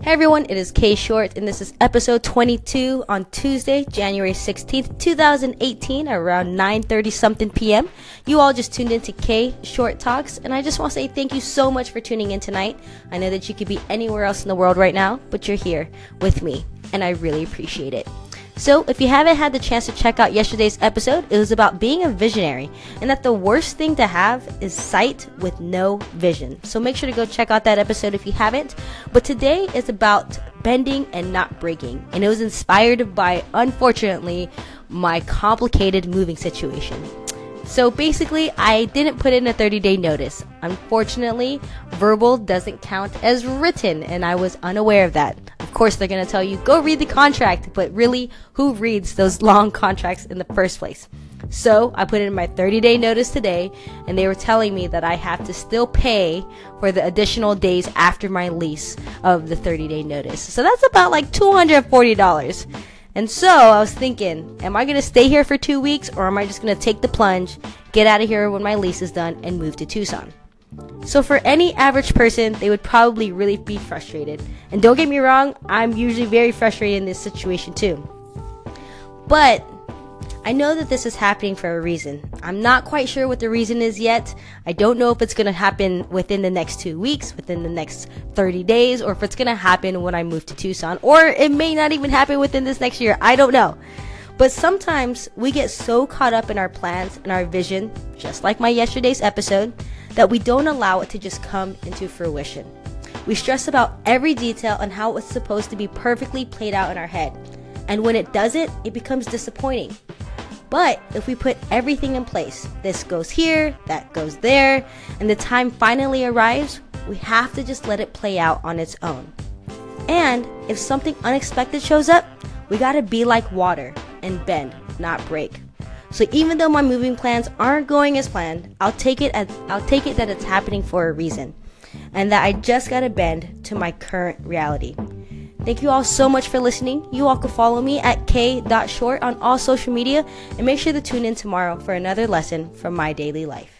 Hey everyone, it is K Short, and this is episode 22 on Tuesday, January 16th, 2018, around 9:30 something p.m. You all just tuned into K Short Talks, and I just want to say thank you so much for tuning in tonight. I know that you could be anywhere else in the world right now, but you're here with me, and I really appreciate it. So, if you haven't had the chance to check out yesterday's episode, it was about being a visionary and that the worst thing to have is sight with no vision. So, make sure to go check out that episode if you haven't. But today is about bending and not breaking, and it was inspired by, unfortunately, my complicated moving situation. So basically, I didn't put in a 30 day notice. Unfortunately, verbal doesn't count as written, and I was unaware of that. Course, they're going to tell you, go read the contract, but really, who reads those long contracts in the first place? So I put in my 30 day notice today, and they were telling me that I have to still pay for the additional days after my lease of the 30 day notice. So that's about like $240. And so I was thinking, am I going to stay here for two weeks or am I just going to take the plunge, get out of here when my lease is done, and move to Tucson? So, for any average person, they would probably really be frustrated. And don't get me wrong, I'm usually very frustrated in this situation too. But I know that this is happening for a reason. I'm not quite sure what the reason is yet. I don't know if it's going to happen within the next two weeks, within the next 30 days, or if it's going to happen when I move to Tucson, or it may not even happen within this next year. I don't know. But sometimes we get so caught up in our plans and our vision, just like my yesterday's episode, that we don't allow it to just come into fruition. We stress about every detail and how it's supposed to be perfectly played out in our head. And when it doesn't, it becomes disappointing. But if we put everything in place, this goes here, that goes there, and the time finally arrives, we have to just let it play out on its own. And if something unexpected shows up, we gotta be like water and bend, not break. So even though my moving plans aren't going as planned, I'll take it as I'll take it that it's happening for a reason and that I just gotta bend to my current reality. Thank you all so much for listening. You all can follow me at k.short on all social media and make sure to tune in tomorrow for another lesson from my daily life.